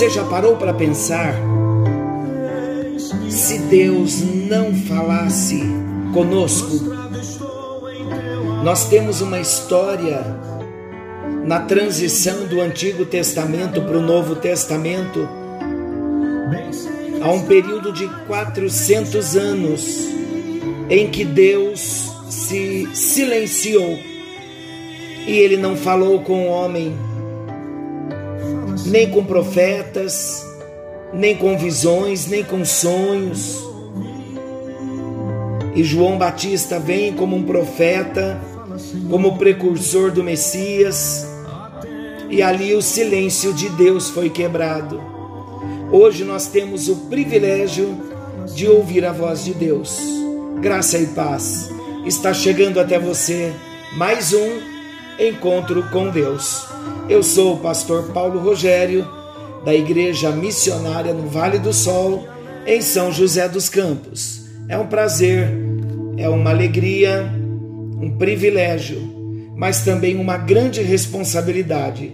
Você já parou para pensar se Deus não falasse conosco? Nós temos uma história na transição do Antigo Testamento para o Novo Testamento. Há um período de 400 anos em que Deus se silenciou e ele não falou com o homem, nem com profetas, nem com visões, nem com sonhos. E João Batista vem como um profeta, como precursor do Messias, e ali o silêncio de Deus foi quebrado. Hoje nós temos o privilégio de ouvir a voz de Deus. Graça e paz. Está chegando até você mais um encontro com Deus. Eu sou o pastor Paulo Rogério, da Igreja Missionária no Vale do Sol, em São José dos Campos. É um prazer, é uma alegria, um privilégio, mas também uma grande responsabilidade.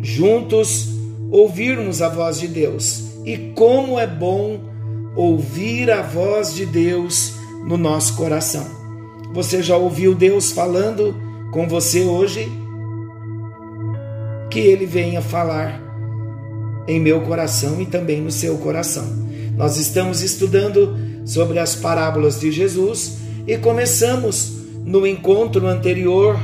Juntos ouvirmos a voz de Deus. E como é bom ouvir a voz de Deus no nosso coração. Você já ouviu Deus falando com você hoje? Que Ele venha falar em meu coração e também no seu coração. Nós estamos estudando sobre as parábolas de Jesus e começamos no encontro anterior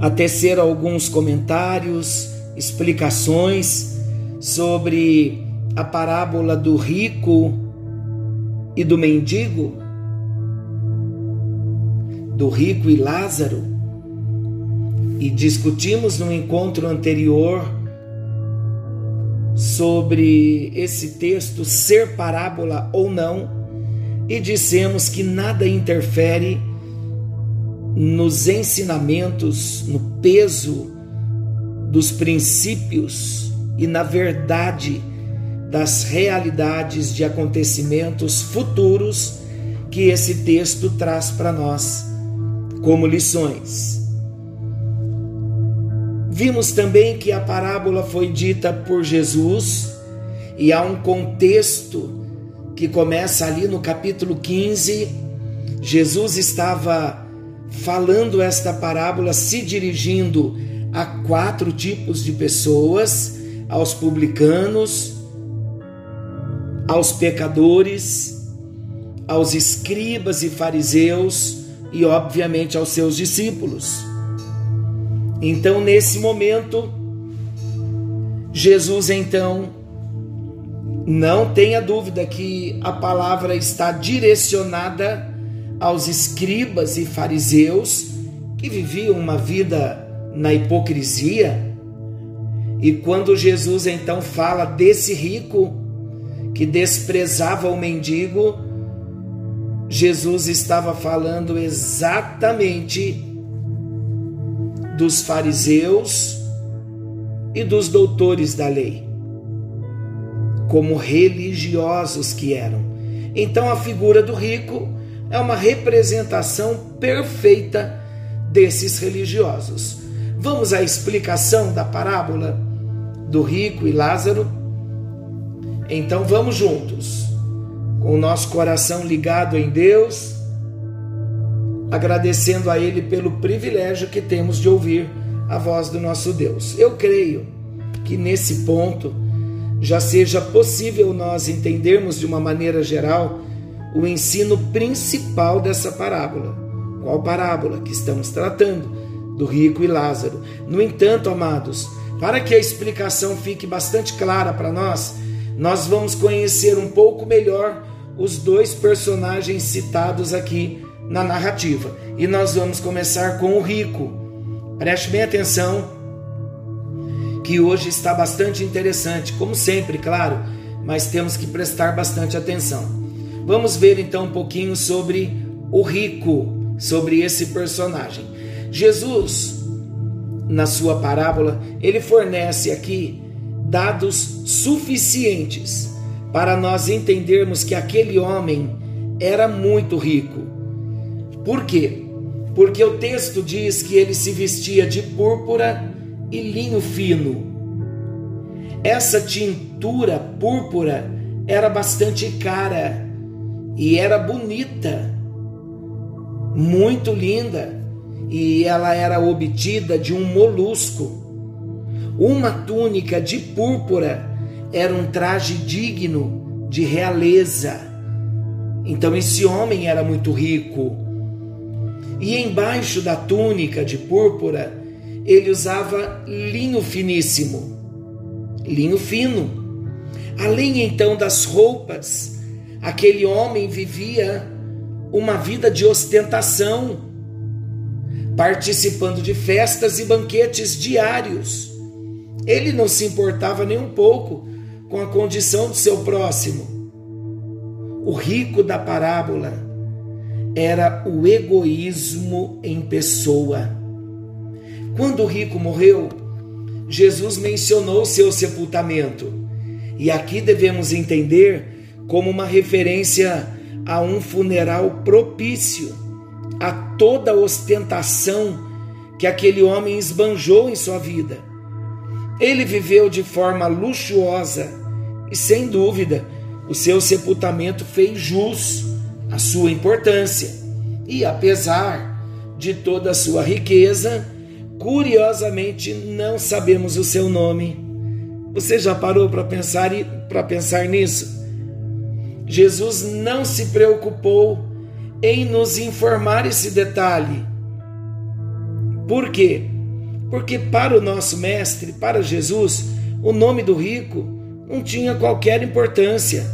a tecer alguns comentários, explicações sobre a parábola do rico e do mendigo, do rico e Lázaro, e discutimos no encontro anterior sobre esse texto ser parábola ou não, e dissemos que nada interfere nos ensinamentos, no peso dos princípios e na verdade das realidades de acontecimentos futuros que esse texto traz para nós como lições. Vimos também que a parábola foi dita por Jesus e há um contexto que começa ali no capítulo 15. Jesus estava falando esta parábola, se dirigindo a quatro tipos de pessoas: aos publicanos, aos pecadores, aos escribas e fariseus e, obviamente, aos seus discípulos. Então, nesse momento, Jesus então não tenha dúvida que a palavra está direcionada aos escribas e fariseus que viviam uma vida na hipocrisia. E quando Jesus então fala desse rico que desprezava o mendigo, Jesus estava falando exatamente dos fariseus e dos doutores da lei, como religiosos que eram. Então a figura do rico é uma representação perfeita desses religiosos. Vamos à explicação da parábola do rico e Lázaro? Então vamos juntos, com o nosso coração ligado em Deus agradecendo a Ele pelo privilégio que temos de ouvir a voz do nosso Deus. Eu creio que nesse ponto já seja possível nós entendermos de uma maneira geral o ensino principal dessa parábola. Qual parábola que estamos tratando? Do rico e Lázaro. No entanto, amados, para que a explicação fique bastante clara para nós, nós vamos conhecer um pouco melhor os dois personagens citados aqui na narrativa. E nós vamos começar com o rico. Preste bem atenção, que hoje está bastante interessante, como sempre, claro, mas temos que prestar bastante atenção. Vamos ver então um pouquinho sobre o rico, sobre esse personagem. Jesus, na sua parábola, ele fornece aqui dados suficientes para nós entendermos que aquele homem era muito rico por quê? Porque o texto diz que ele se vestia de púrpura e linho fino. essa tintura púrpura era bastante cara e era bonita, muito linda, e ela era obtida de um molusco. Uma túnica de púrpura era um traje digno de realeza. Então esse homem era muito rico. E embaixo da túnica de púrpura, ele usava linho finíssimo, linho fino. Além então das roupas, aquele homem vivia uma vida de ostentação, participando de festas e banquetes diários. Ele não se importava nem um pouco com a condição do seu próximo. O rico da parábola era o egoísmo em pessoa. Quando o rico morreu, Jesus mencionou seu sepultamento. E aqui devemos entender como uma referência a um funeral propício a toda a ostentação que aquele homem esbanjou em sua vida. Ele viveu de forma luxuosa e, sem dúvida, o seu sepultamento fez jus à sua importância. E apesar de toda a sua riqueza, curiosamente não sabemos o seu nome. Você já parou para pensar para pensar nisso? Jesus não se preocupou em nos informar esse detalhe. Por quê? Porque para o nosso mestre, para Jesus, o nome do rico não tinha qualquer importância.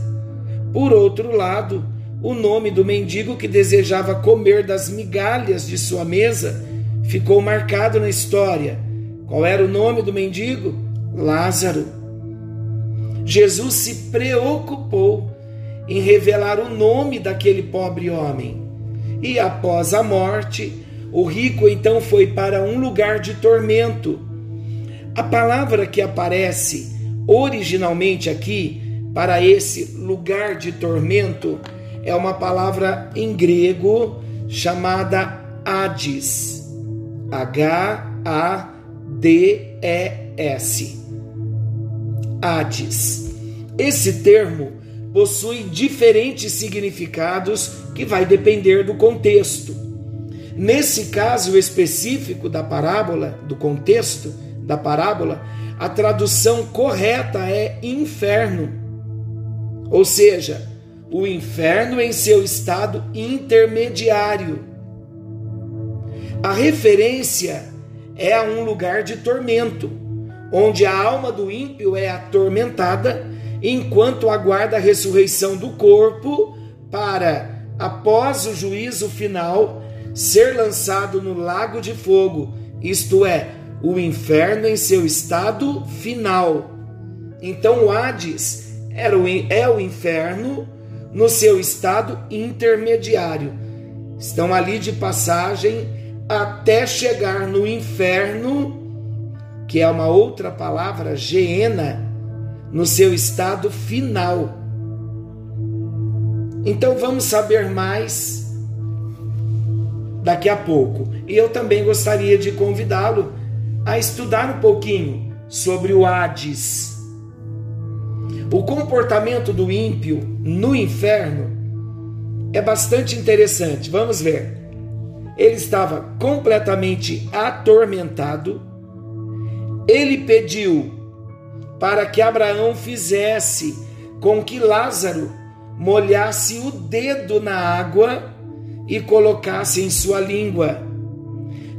Por outro lado, o nome do mendigo que desejava comer das migalhas de sua mesa ficou marcado na história. Qual era o nome do mendigo? Lázaro. Jesus se preocupou em revelar o nome daquele pobre homem. E após a morte, o rico então foi para um lugar de tormento. A palavra que aparece originalmente aqui para esse lugar de tormento é uma palavra em grego chamada Hades. H-A-D-E-S. Hades. Esse termo possui diferentes significados que vai depender do contexto. Nesse caso específico da parábola, do contexto da parábola, a tradução correta é inferno. Ou seja, o inferno em seu estado intermediário. A referência é a um lugar de tormento, onde a alma do ímpio é atormentada enquanto aguarda a ressurreição do corpo para, após o juízo final, ser lançado no lago de fogo, isto é, o inferno em seu estado final. Então o Hades era o, é o inferno no seu estado intermediário. Estão ali de passagem até chegar no inferno, que é uma outra palavra, Geena, no seu estado final. Então vamos saber mais daqui a pouco. E eu também gostaria de convidá-lo a estudar um pouquinho sobre o Hades. O comportamento do ímpio no inferno é bastante interessante. Vamos ver. Ele estava completamente atormentado. Ele pediu para que Abraão fizesse com que Lázaro molhasse o dedo na água e colocasse em sua língua.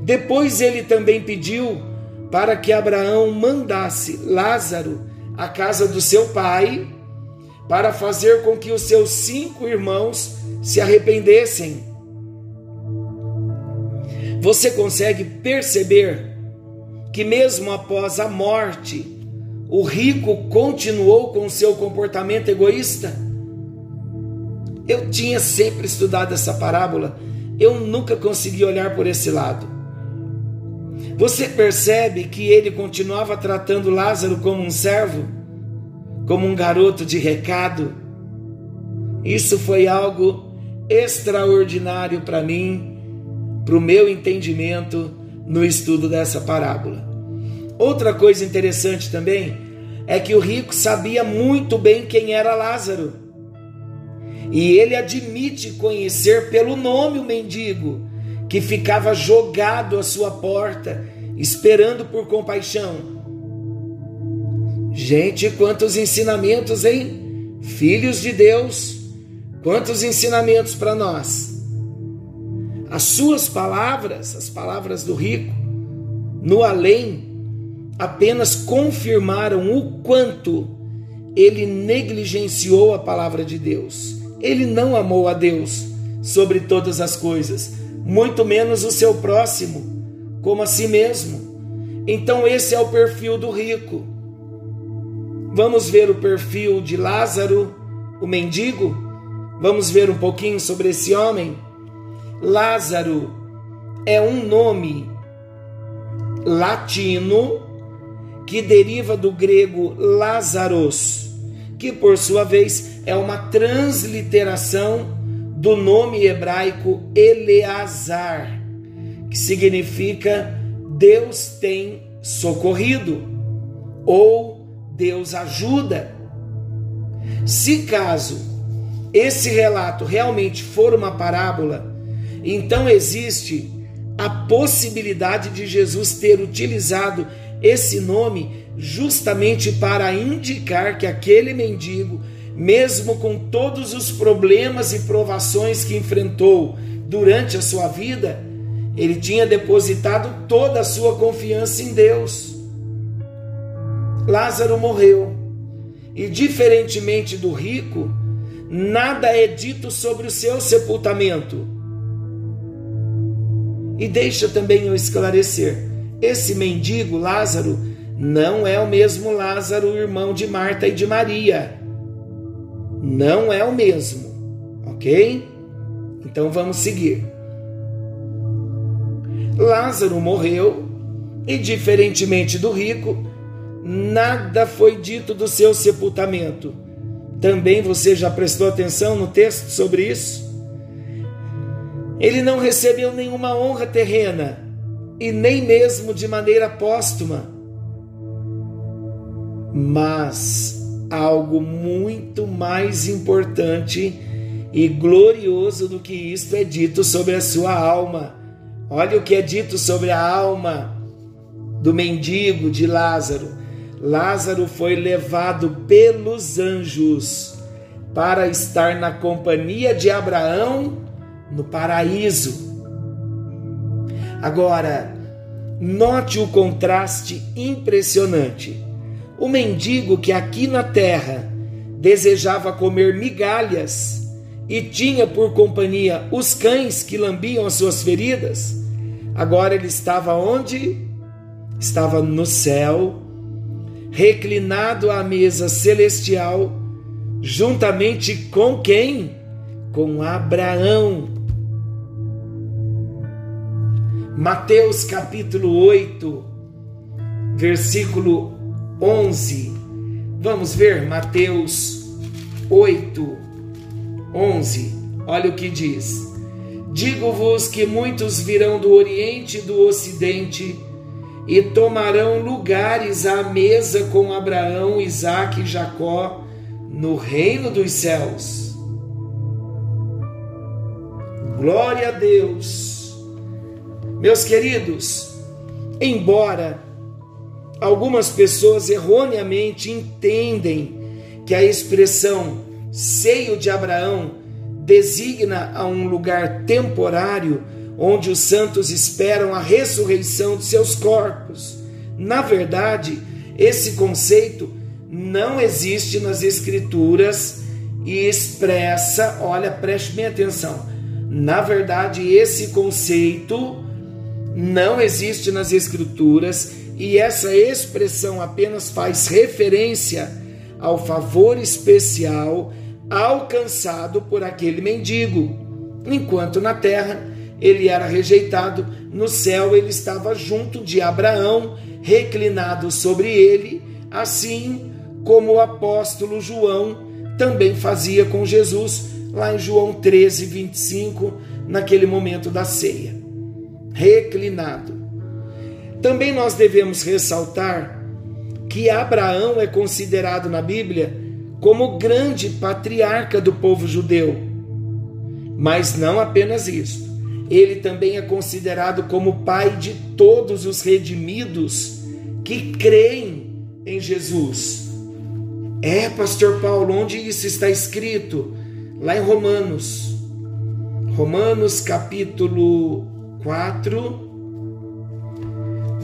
Depois ele também pediu para que Abraão mandasse Lázaro à casa do seu pai, para fazer com que os seus cinco irmãos se arrependessem. Você consegue perceber que, mesmo após a morte, o rico continuou com seu comportamento egoísta? Eu tinha sempre estudado essa parábola, eu nunca consegui olhar por esse lado. Você percebe que ele continuava tratando Lázaro como um servo, como um garoto de recado? Isso foi algo extraordinário para mim, para o meu entendimento no estudo dessa parábola. Outra coisa interessante também é que o rico sabia muito bem quem era Lázaro. E ele admite conhecer pelo nome o mendigo que ficava jogado à sua porta, esperando por compaixão. Gente, quantos ensinamentos, hein? Filhos de Deus, quantos ensinamentos para nós. As suas palavras, as palavras do rico, no além, apenas confirmaram o quanto ele negligenciou a palavra de Deus. Ele não amou a Deus sobre todas as coisas, muito menos o seu próximo, como a si mesmo. Então, esse é o perfil do rico. Vamos ver o perfil de Lázaro, o mendigo? Vamos ver um pouquinho sobre esse homem? Lázaro é um nome latino que deriva do grego Lázaros, que por sua vez é uma transliteração do nome hebraico Eleazar, que significa Deus tem socorrido ou Deus ajuda. Se caso esse relato realmente for uma parábola, então existe a possibilidade de Jesus ter utilizado esse nome justamente para indicar que aquele mendigo, mesmo com todos os problemas e provações que enfrentou durante a sua vida, ele tinha depositado toda a sua confiança em Deus. Lázaro morreu, e diferentemente do rico, nada é dito sobre o seu sepultamento. E deixa também eu esclarecer: esse mendigo Lázaro não é o mesmo Lázaro, irmão de Marta e de Maria. Não é o mesmo, ok? Então vamos seguir. Lázaro morreu e, diferentemente do rico, nada foi dito do seu sepultamento. Também você já prestou atenção no texto sobre isso? Ele não recebeu nenhuma honra terrena e nem mesmo de maneira póstuma, mas algo muito mais importante e glorioso do que isto é dito sobre a sua alma. Olha o que é dito sobre a alma do mendigo de Lázaro. Lázaro foi levado pelos anjos para estar na companhia de Abraão no paraíso. Agora, note o contraste impressionante. O mendigo que aqui na terra desejava comer migalhas e tinha por companhia os cães que lambiam as suas feridas, agora ele estava onde? Estava no céu, reclinado à mesa celestial, juntamente com quem? Com Abraão. Mateus capítulo 8, versículo 11. Vamos ver Mateus 8, 11. Olha o que diz: Digo-vos que muitos virão do Oriente e do Ocidente e tomarão lugares à mesa com Abraão, Isaque e Jacó no reino dos céus. Glória a Deus. Meus queridos, embora algumas pessoas erroneamente entendem que a expressão seio de Abraão designa a um lugar temporário onde os santos esperam a ressurreição de seus corpos. Na verdade, esse conceito não existe nas Escrituras e expressa, olha, preste bem atenção. Na verdade, esse conceito não existe nas Escrituras e essa expressão apenas faz referência ao favor especial alcançado por aquele mendigo. Enquanto na terra ele era rejeitado, no céu ele estava junto de Abraão, reclinado sobre ele, assim como o apóstolo João também fazia com Jesus, lá em João 13, 25, naquele momento da ceia. Reclinado. Também nós devemos ressaltar que Abraão é considerado na Bíblia como grande patriarca do povo judeu. Mas não apenas isso. Ele também é considerado como pai de todos os redimidos que creem em Jesus. É, pastor Paulo, onde isso está escrito? Lá em Romanos. Romanos capítulo 4,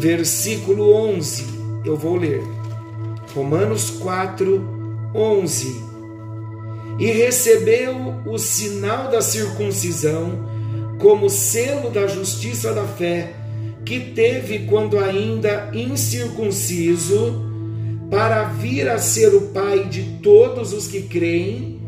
versículo 11. Eu vou ler. Romanos 4, 11. E recebeu o sinal da circuncisão como selo da justiça da fé que teve quando ainda incircunciso, para vir a ser o pai de todos os que creem,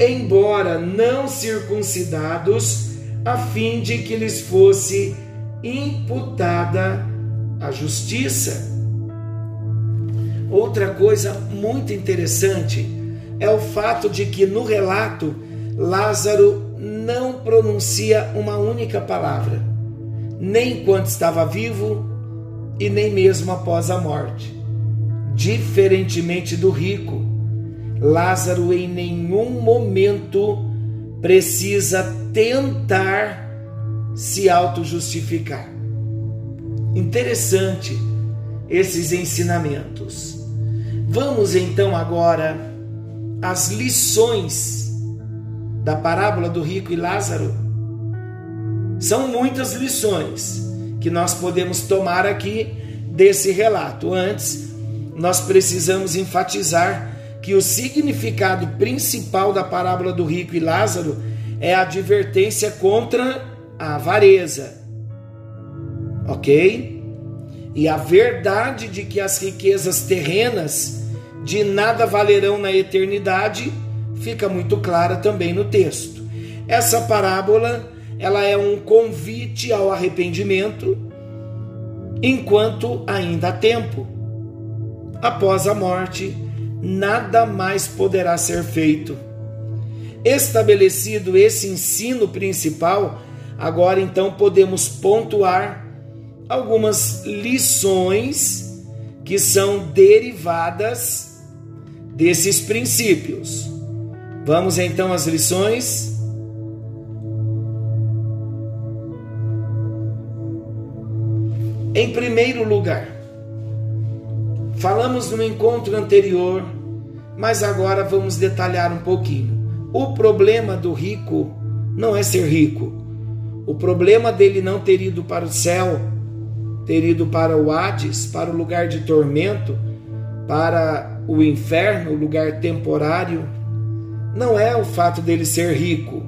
embora não circuncidados, a fim de que lhes fosse imputada a justiça. Outra coisa muito interessante é o fato de que no relato Lázaro não pronuncia uma única palavra, nem enquanto estava vivo e nem mesmo após a morte. Diferentemente do rico, Lázaro em nenhum momento precisa tentar se auto-justificar. Interessante esses ensinamentos. Vamos então agora às lições da parábola do rico e Lázaro. São muitas lições que nós podemos tomar aqui desse relato. Antes, nós precisamos enfatizar que o significado principal da parábola do rico e Lázaro é a advertência contra a avareza. Ok? E a verdade de que as riquezas terrenas de nada valerão na eternidade fica muito clara também no texto. Essa parábola, ela é um convite ao arrependimento enquanto ainda há tempo. Após a morte, nada mais poderá ser feito. Estabelecido esse ensino principal, Agora então podemos pontuar algumas lições que são derivadas desses princípios. Vamos então às lições. Em primeiro lugar, falamos no encontro anterior, mas agora vamos detalhar um pouquinho. O problema do rico não é ser rico o problema dele não ter ido para o céu, ter ido para o Hades, para o lugar de tormento, para o inferno, o lugar temporário, não é o fato dele ser rico.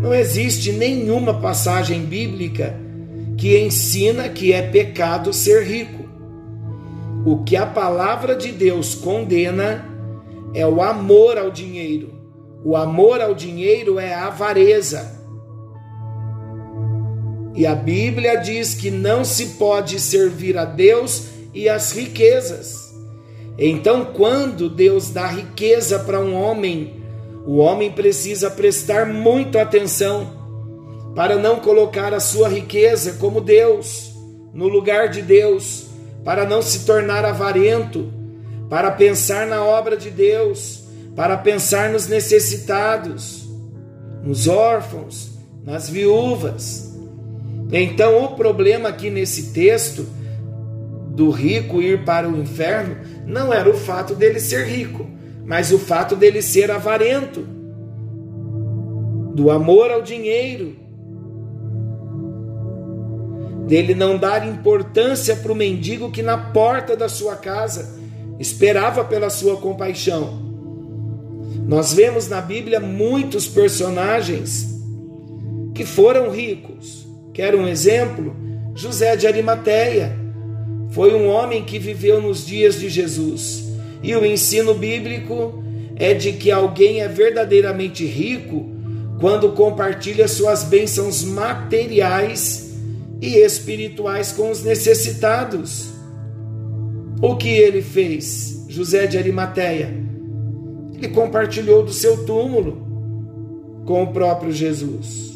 Não existe nenhuma passagem bíblica que ensina que é pecado ser rico. O que a palavra de Deus condena é o amor ao dinheiro. O amor ao dinheiro é a avareza. E a Bíblia diz que não se pode servir a Deus e as riquezas. Então, quando Deus dá riqueza para um homem, o homem precisa prestar muita atenção para não colocar a sua riqueza como Deus, no lugar de Deus, para não se tornar avarento, para pensar na obra de Deus, para pensar nos necessitados, nos órfãos, nas viúvas. Então, o problema aqui nesse texto do rico ir para o inferno não era o fato dele ser rico, mas o fato dele ser avarento, do amor ao dinheiro, dele não dar importância para o mendigo que na porta da sua casa esperava pela sua compaixão. Nós vemos na Bíblia muitos personagens que foram ricos, Quer um exemplo? José de Arimateia foi um homem que viveu nos dias de Jesus. E o ensino bíblico é de que alguém é verdadeiramente rico quando compartilha suas bênçãos materiais e espirituais com os necessitados. O que ele fez, José de Arimateia? Ele compartilhou do seu túmulo com o próprio Jesus.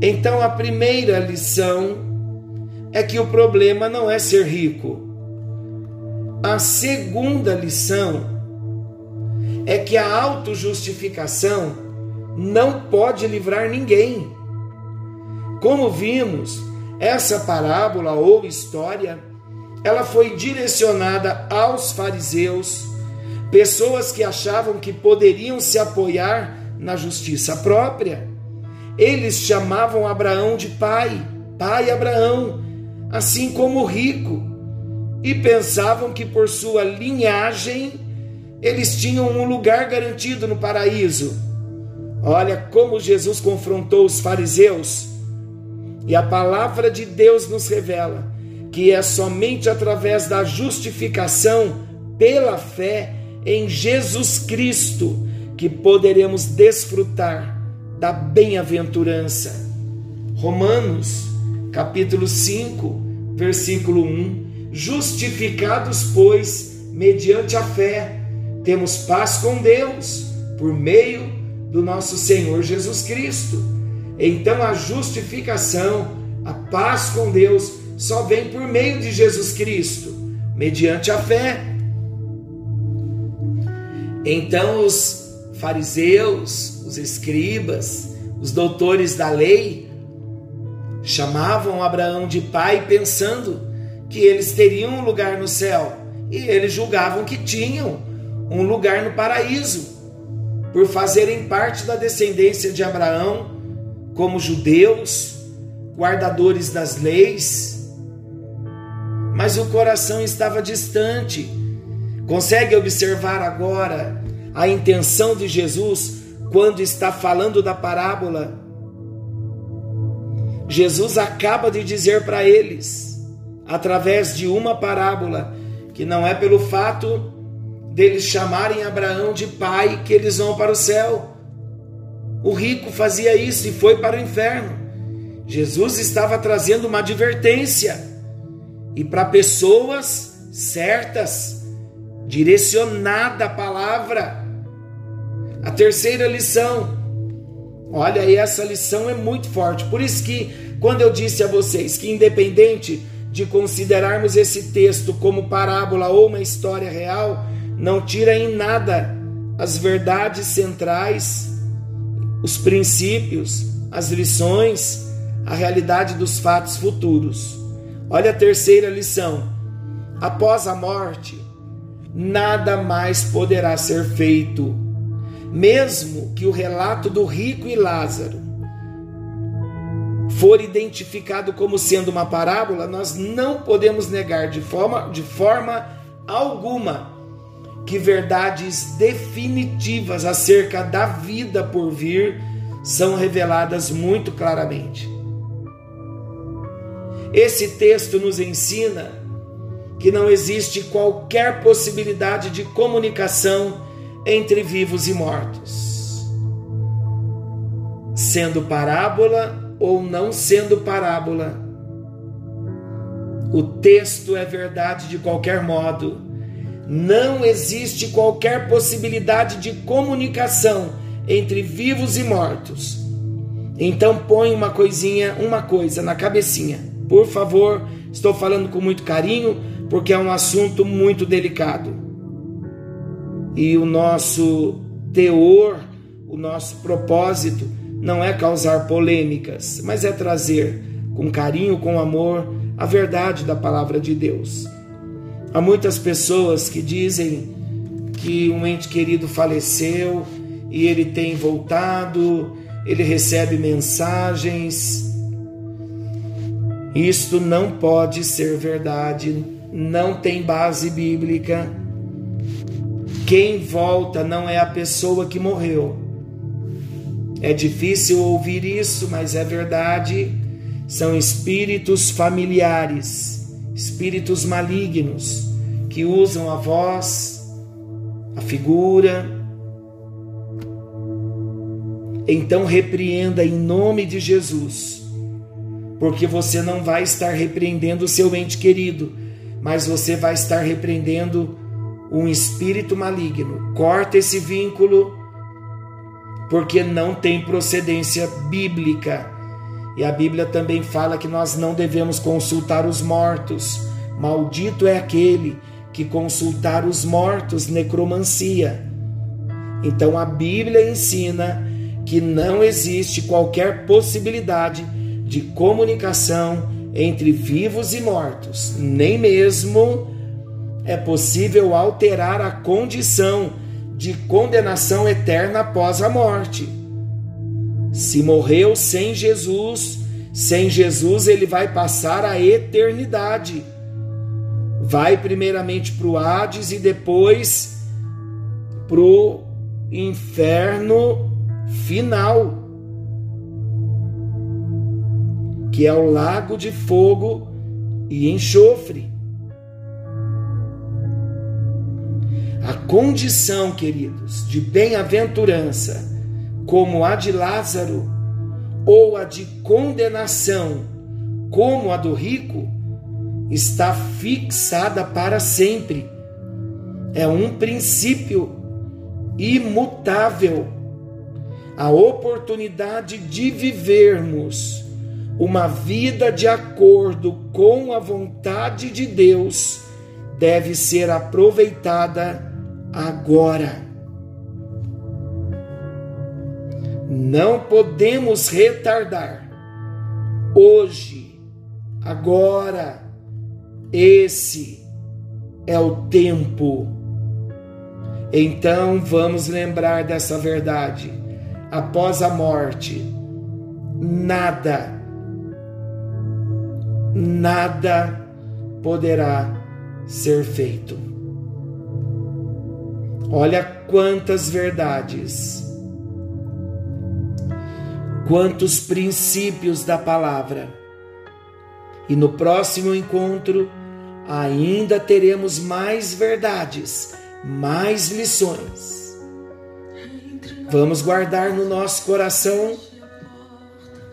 Então, a primeira lição é que o problema não é ser rico. A segunda lição é que a autojustificação não pode livrar ninguém. Como vimos, essa parábola ou história, ela foi direcionada aos fariseus, pessoas que achavam que poderiam se apoiar na justiça própria. Eles chamavam Abraão de pai, pai Abraão, assim como o rico, e pensavam que por sua linhagem eles tinham um lugar garantido no paraíso. Olha como Jesus confrontou os fariseus e a palavra de Deus nos revela que é somente através da justificação pela fé em Jesus Cristo que poderemos desfrutar da bem-aventurança. Romanos, capítulo 5, versículo 1: Justificados, pois, mediante a fé, temos paz com Deus por meio do nosso Senhor Jesus Cristo então a justificação, a paz com Deus, só vem por meio de Jesus Cristo, mediante a fé. Então os fariseus, os escribas, os doutores da lei chamavam Abraão de pai pensando que eles teriam um lugar no céu e eles julgavam que tinham um lugar no paraíso por fazerem parte da descendência de Abraão como judeus, guardadores das leis, mas o coração estava distante. Consegue observar agora a intenção de Jesus quando está falando da parábola? Jesus acaba de dizer para eles, através de uma parábola, que não é pelo fato deles chamarem Abraão de pai que eles vão para o céu o rico fazia isso e foi para o inferno. Jesus estava trazendo uma advertência e para pessoas certas, direcionada a palavra. A terceira lição, olha aí, essa lição é muito forte. Por isso que, quando eu disse a vocês que, independente de considerarmos esse texto como parábola ou uma história real, não tira em nada as verdades centrais os princípios, as lições, a realidade dos fatos futuros. Olha a terceira lição. Após a morte, nada mais poderá ser feito, mesmo que o relato do rico e Lázaro for identificado como sendo uma parábola, nós não podemos negar de forma, de forma alguma que verdades definitivas acerca da vida por vir são reveladas muito claramente. Esse texto nos ensina que não existe qualquer possibilidade de comunicação entre vivos e mortos. Sendo parábola ou não sendo parábola, o texto é verdade de qualquer modo não existe qualquer possibilidade de comunicação entre vivos e mortos. Então põe uma coisinha, uma coisa na cabecinha. Por favor, estou falando com muito carinho porque é um assunto muito delicado. E o nosso teor, o nosso propósito não é causar polêmicas, mas é trazer com carinho, com amor, a verdade da palavra de Deus. Há muitas pessoas que dizem que um ente querido faleceu e ele tem voltado, ele recebe mensagens. Isto não pode ser verdade, não tem base bíblica. Quem volta não é a pessoa que morreu. É difícil ouvir isso, mas é verdade. São espíritos familiares espíritos malignos que usam a voz, a figura. Então repreenda em nome de Jesus, porque você não vai estar repreendendo o seu ente querido, mas você vai estar repreendendo um espírito maligno. Corta esse vínculo, porque não tem procedência bíblica E a Bíblia também fala que nós não devemos consultar os mortos. Maldito é aquele que consultar os mortos, necromancia. Então a Bíblia ensina que não existe qualquer possibilidade de comunicação entre vivos e mortos, nem mesmo é possível alterar a condição de condenação eterna após a morte. Se morreu sem Jesus, sem Jesus ele vai passar a eternidade. Vai primeiramente para o Hades e depois para o inferno final, que é o lago de fogo e enxofre. Condição, queridos, de bem-aventurança como a de Lázaro, ou a de condenação, como a do rico, está fixada para sempre. É um princípio imutável. A oportunidade de vivermos uma vida de acordo com a vontade de Deus deve ser aproveitada agora. Não podemos retardar. Hoje, agora, esse é o tempo. Então vamos lembrar dessa verdade. Após a morte, nada, nada poderá ser feito. Olha quantas verdades quantos princípios da palavra. E no próximo encontro ainda teremos mais verdades, mais lições. Vamos guardar no nosso coração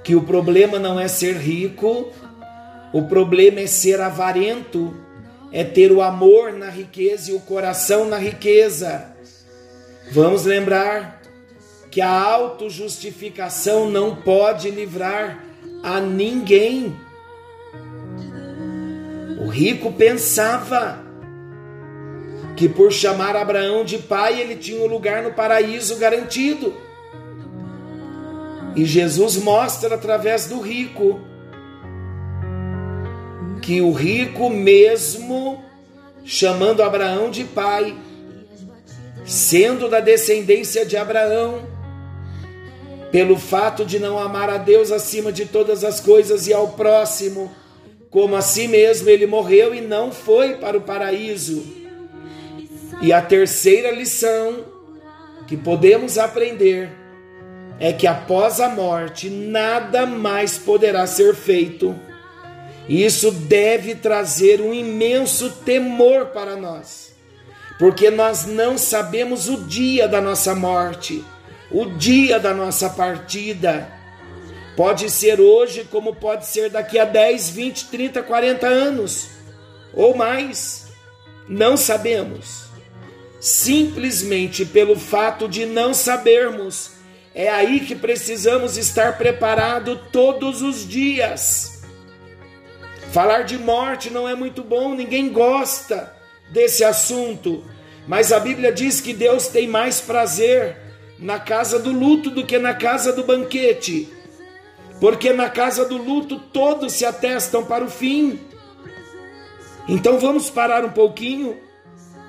que o problema não é ser rico, o problema é ser avarento, é ter o amor na riqueza e o coração na riqueza. Vamos lembrar que a autojustificação não pode livrar a ninguém. O rico pensava que por chamar Abraão de pai ele tinha um lugar no paraíso garantido. E Jesus mostra através do rico que o rico, mesmo chamando Abraão de pai, sendo da descendência de Abraão, pelo fato de não amar a Deus acima de todas as coisas e ao próximo, como a si mesmo ele morreu e não foi para o paraíso. E a terceira lição que podemos aprender é que após a morte nada mais poderá ser feito. Isso deve trazer um imenso temor para nós, porque nós não sabemos o dia da nossa morte o dia da nossa partida. Pode ser hoje, como pode ser daqui a 10, 20, 30, 40 anos ou mais. Não sabemos. Simplesmente pelo fato de não sabermos, é aí que precisamos estar preparados todos os dias. Falar de morte não é muito bom, ninguém gosta desse assunto, mas a Bíblia diz que Deus tem mais prazer na casa do luto do que na casa do banquete, porque na casa do luto todos se atestam para o fim. Então vamos parar um pouquinho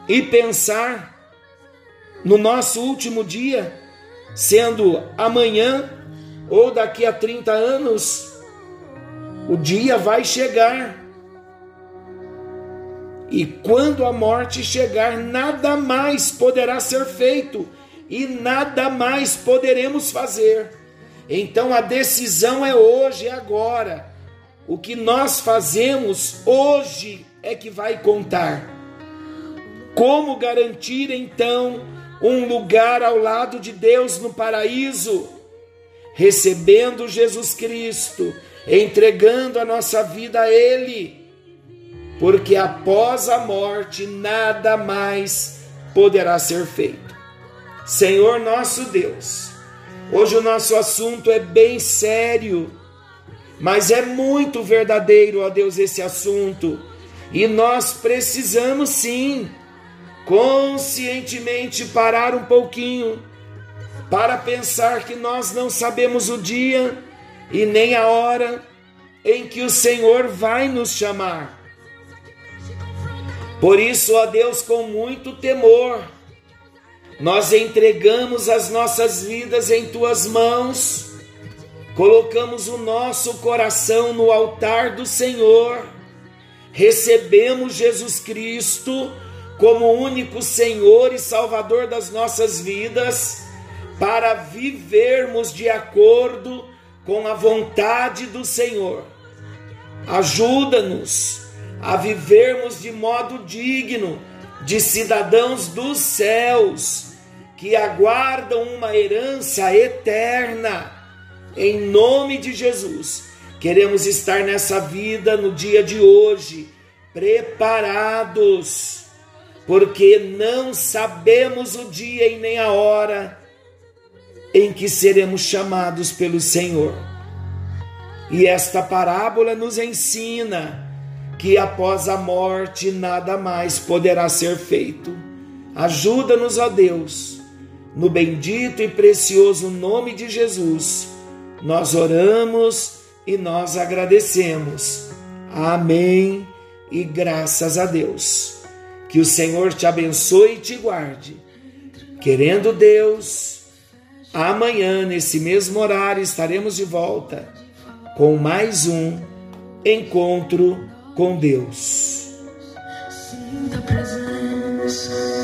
e pensar no nosso último dia, sendo amanhã ou daqui a 30 anos, o dia vai chegar. E quando a morte chegar, nada mais poderá ser feito e nada mais poderemos fazer. Então a decisão é hoje, é agora. O que nós fazemos hoje é que vai contar. Como garantir então um lugar ao lado de Deus no paraíso? Recebendo Jesus Cristo, entregando a nossa vida a Ele, porque após a morte nada mais poderá ser feito. Senhor nosso Deus, hoje o nosso assunto é bem sério. mas é muito verdadeiro, ó Deus, esse assunto. E nós precisamos sim, conscientemente, parar um pouquinho para pensar que nós não sabemos o dia e nem a hora em que o Senhor vai nos chamar. Por isso, ó Deus, com muito temor, nós entregamos as nossas vidas em tuas mãos, colocamos o nosso coração no altar do Senhor, recebemos Jesus Cristo como único Senhor e Salvador das nossas vidas, para vivermos de acordo com a vontade do Senhor. Ajuda-nos a vivermos de modo digno de cidadãos dos céus que aguardam uma herança eterna. Em nome de Jesus, queremos estar nessa vida no dia de hoje, preparados, porque não sabemos o dia e nem a hora em que seremos chamados pelo Senhor. E esta parábola nos ensina que após a morte nada mais poderá ser feito. Ajuda-nos, ó Deus, no bendito e precioso nome de Jesus. Nós oramos e nós agradecemos. Amém e graças a Deus. Que o Senhor te abençoe e te guarde. Querendo Deus, amanhã, nesse mesmo horário, estaremos de volta com mais um encontro com Deus. Sinta presença